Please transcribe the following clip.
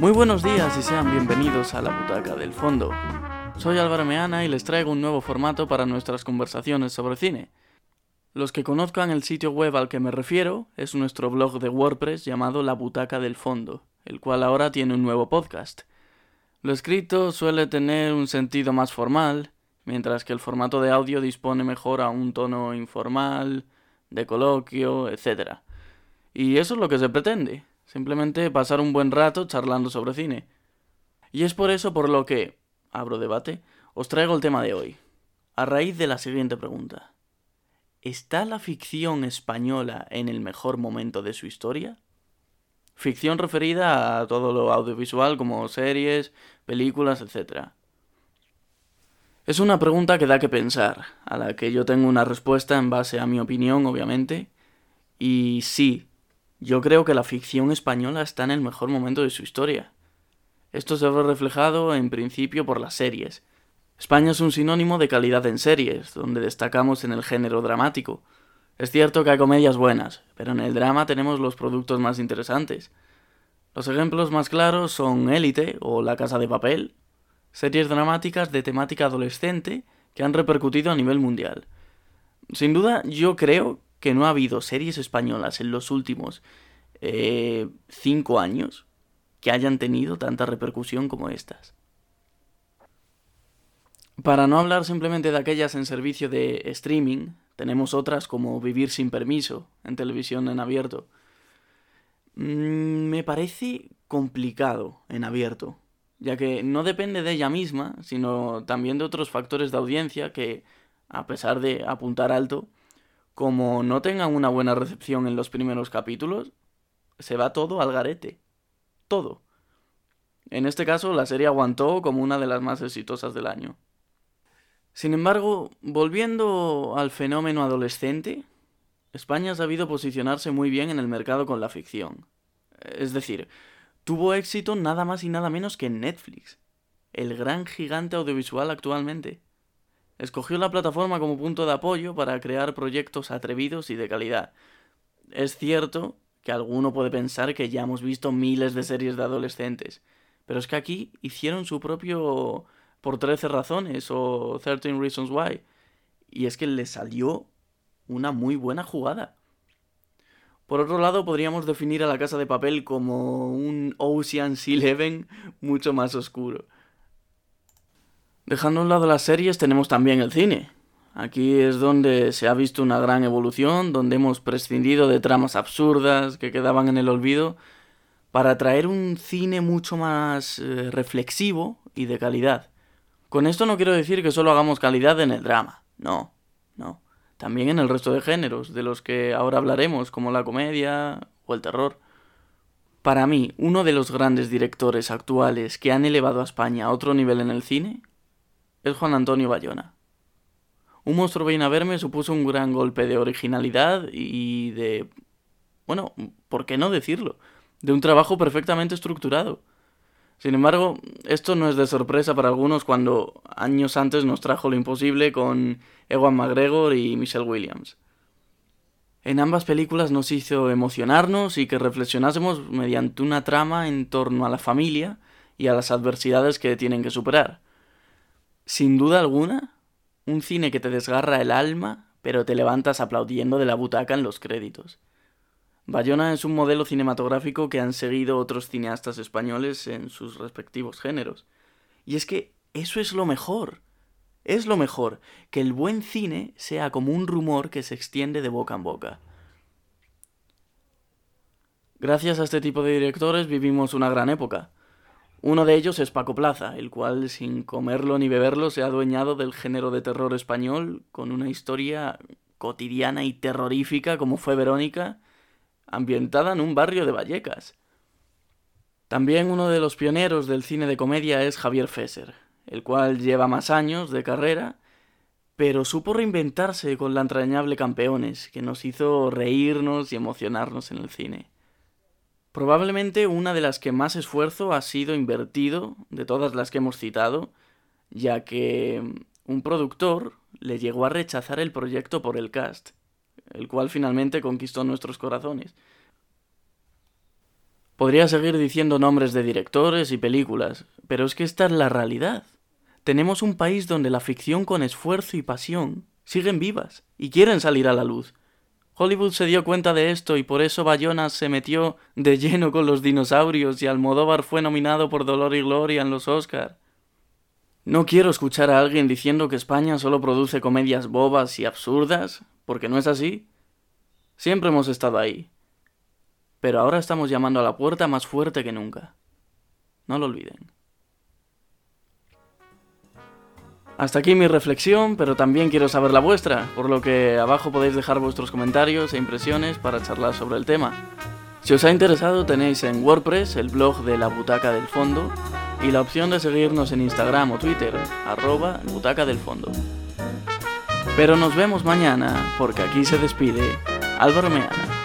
Muy buenos días y sean bienvenidos a la butaca del fondo. Soy Álvaro Meana y les traigo un nuevo formato para nuestras conversaciones sobre cine. Los que conozcan el sitio web al que me refiero es nuestro blog de WordPress llamado La Butaca del Fondo, el cual ahora tiene un nuevo podcast. Lo escrito suele tener un sentido más formal, mientras que el formato de audio dispone mejor a un tono informal, de coloquio, etc. Y eso es lo que se pretende, Simplemente pasar un buen rato charlando sobre cine. Y es por eso por lo que, abro debate, os traigo el tema de hoy. A raíz de la siguiente pregunta. ¿Está la ficción española en el mejor momento de su historia? Ficción referida a todo lo audiovisual como series, películas, etc. Es una pregunta que da que pensar, a la que yo tengo una respuesta en base a mi opinión, obviamente. Y sí, yo creo que la ficción española está en el mejor momento de su historia. Esto se ve reflejado en principio por las series. España es un sinónimo de calidad en series, donde destacamos en el género dramático. Es cierto que hay comedias buenas, pero en el drama tenemos los productos más interesantes. Los ejemplos más claros son Élite o La Casa de Papel, series dramáticas de temática adolescente que han repercutido a nivel mundial. Sin duda, yo creo que no ha habido series españolas en los últimos eh, cinco años que hayan tenido tanta repercusión como estas. Para no hablar simplemente de aquellas en servicio de streaming, tenemos otras como Vivir sin permiso en televisión en abierto. Mm, me parece complicado en abierto, ya que no depende de ella misma, sino también de otros factores de audiencia que, a pesar de apuntar alto, como no tengan una buena recepción en los primeros capítulos, se va todo al garete. Todo. En este caso, la serie aguantó como una de las más exitosas del año. Sin embargo, volviendo al fenómeno adolescente, España ha sabido posicionarse muy bien en el mercado con la ficción. Es decir, tuvo éxito nada más y nada menos que en Netflix, el gran gigante audiovisual actualmente escogió la plataforma como punto de apoyo para crear proyectos atrevidos y de calidad. Es cierto que alguno puede pensar que ya hemos visto miles de series de adolescentes, pero es que aquí hicieron su propio por 13 razones o 13 Reasons Why, y es que le salió una muy buena jugada. Por otro lado, podríamos definir a la casa de papel como un Ocean's Eleven mucho más oscuro. Dejando a un lado las series, tenemos también el cine. Aquí es donde se ha visto una gran evolución, donde hemos prescindido de tramas absurdas que quedaban en el olvido para traer un cine mucho más eh, reflexivo y de calidad. Con esto no quiero decir que solo hagamos calidad en el drama, no, no. También en el resto de géneros, de los que ahora hablaremos, como la comedia o el terror. Para mí, uno de los grandes directores actuales que han elevado a España a otro nivel en el cine es Juan Antonio Bayona. Un monstruo viene verme supuso un gran golpe de originalidad y de... bueno, ¿por qué no decirlo? De un trabajo perfectamente estructurado. Sin embargo, esto no es de sorpresa para algunos cuando años antes nos trajo lo imposible con Ewan McGregor y Michelle Williams. En ambas películas nos hizo emocionarnos y que reflexionásemos mediante una trama en torno a la familia y a las adversidades que tienen que superar. Sin duda alguna, un cine que te desgarra el alma, pero te levantas aplaudiendo de la butaca en los créditos. Bayona es un modelo cinematográfico que han seguido otros cineastas españoles en sus respectivos géneros. Y es que eso es lo mejor. Es lo mejor, que el buen cine sea como un rumor que se extiende de boca en boca. Gracias a este tipo de directores vivimos una gran época. Uno de ellos es Paco Plaza, el cual sin comerlo ni beberlo se ha adueñado del género de terror español con una historia cotidiana y terrorífica como fue Verónica, ambientada en un barrio de Vallecas. También uno de los pioneros del cine de comedia es Javier Fesser, el cual lleva más años de carrera, pero supo reinventarse con la entrañable Campeones, que nos hizo reírnos y emocionarnos en el cine. Probablemente una de las que más esfuerzo ha sido invertido de todas las que hemos citado, ya que un productor le llegó a rechazar el proyecto por el cast, el cual finalmente conquistó nuestros corazones. Podría seguir diciendo nombres de directores y películas, pero es que esta es la realidad. Tenemos un país donde la ficción con esfuerzo y pasión siguen vivas y quieren salir a la luz. Hollywood se dio cuenta de esto y por eso Bayona se metió de lleno con los dinosaurios y Almodóvar fue nominado por Dolor y Gloria en los Oscar. No quiero escuchar a alguien diciendo que España solo produce comedias bobas y absurdas, porque no es así. Siempre hemos estado ahí, pero ahora estamos llamando a la puerta más fuerte que nunca. No lo olviden. Hasta aquí mi reflexión, pero también quiero saber la vuestra, por lo que abajo podéis dejar vuestros comentarios e impresiones para charlar sobre el tema. Si os ha interesado tenéis en WordPress el blog de la Butaca del Fondo y la opción de seguirnos en Instagram o Twitter, arroba Butaca del Fondo. Pero nos vemos mañana, porque aquí se despide Álvaro Meana.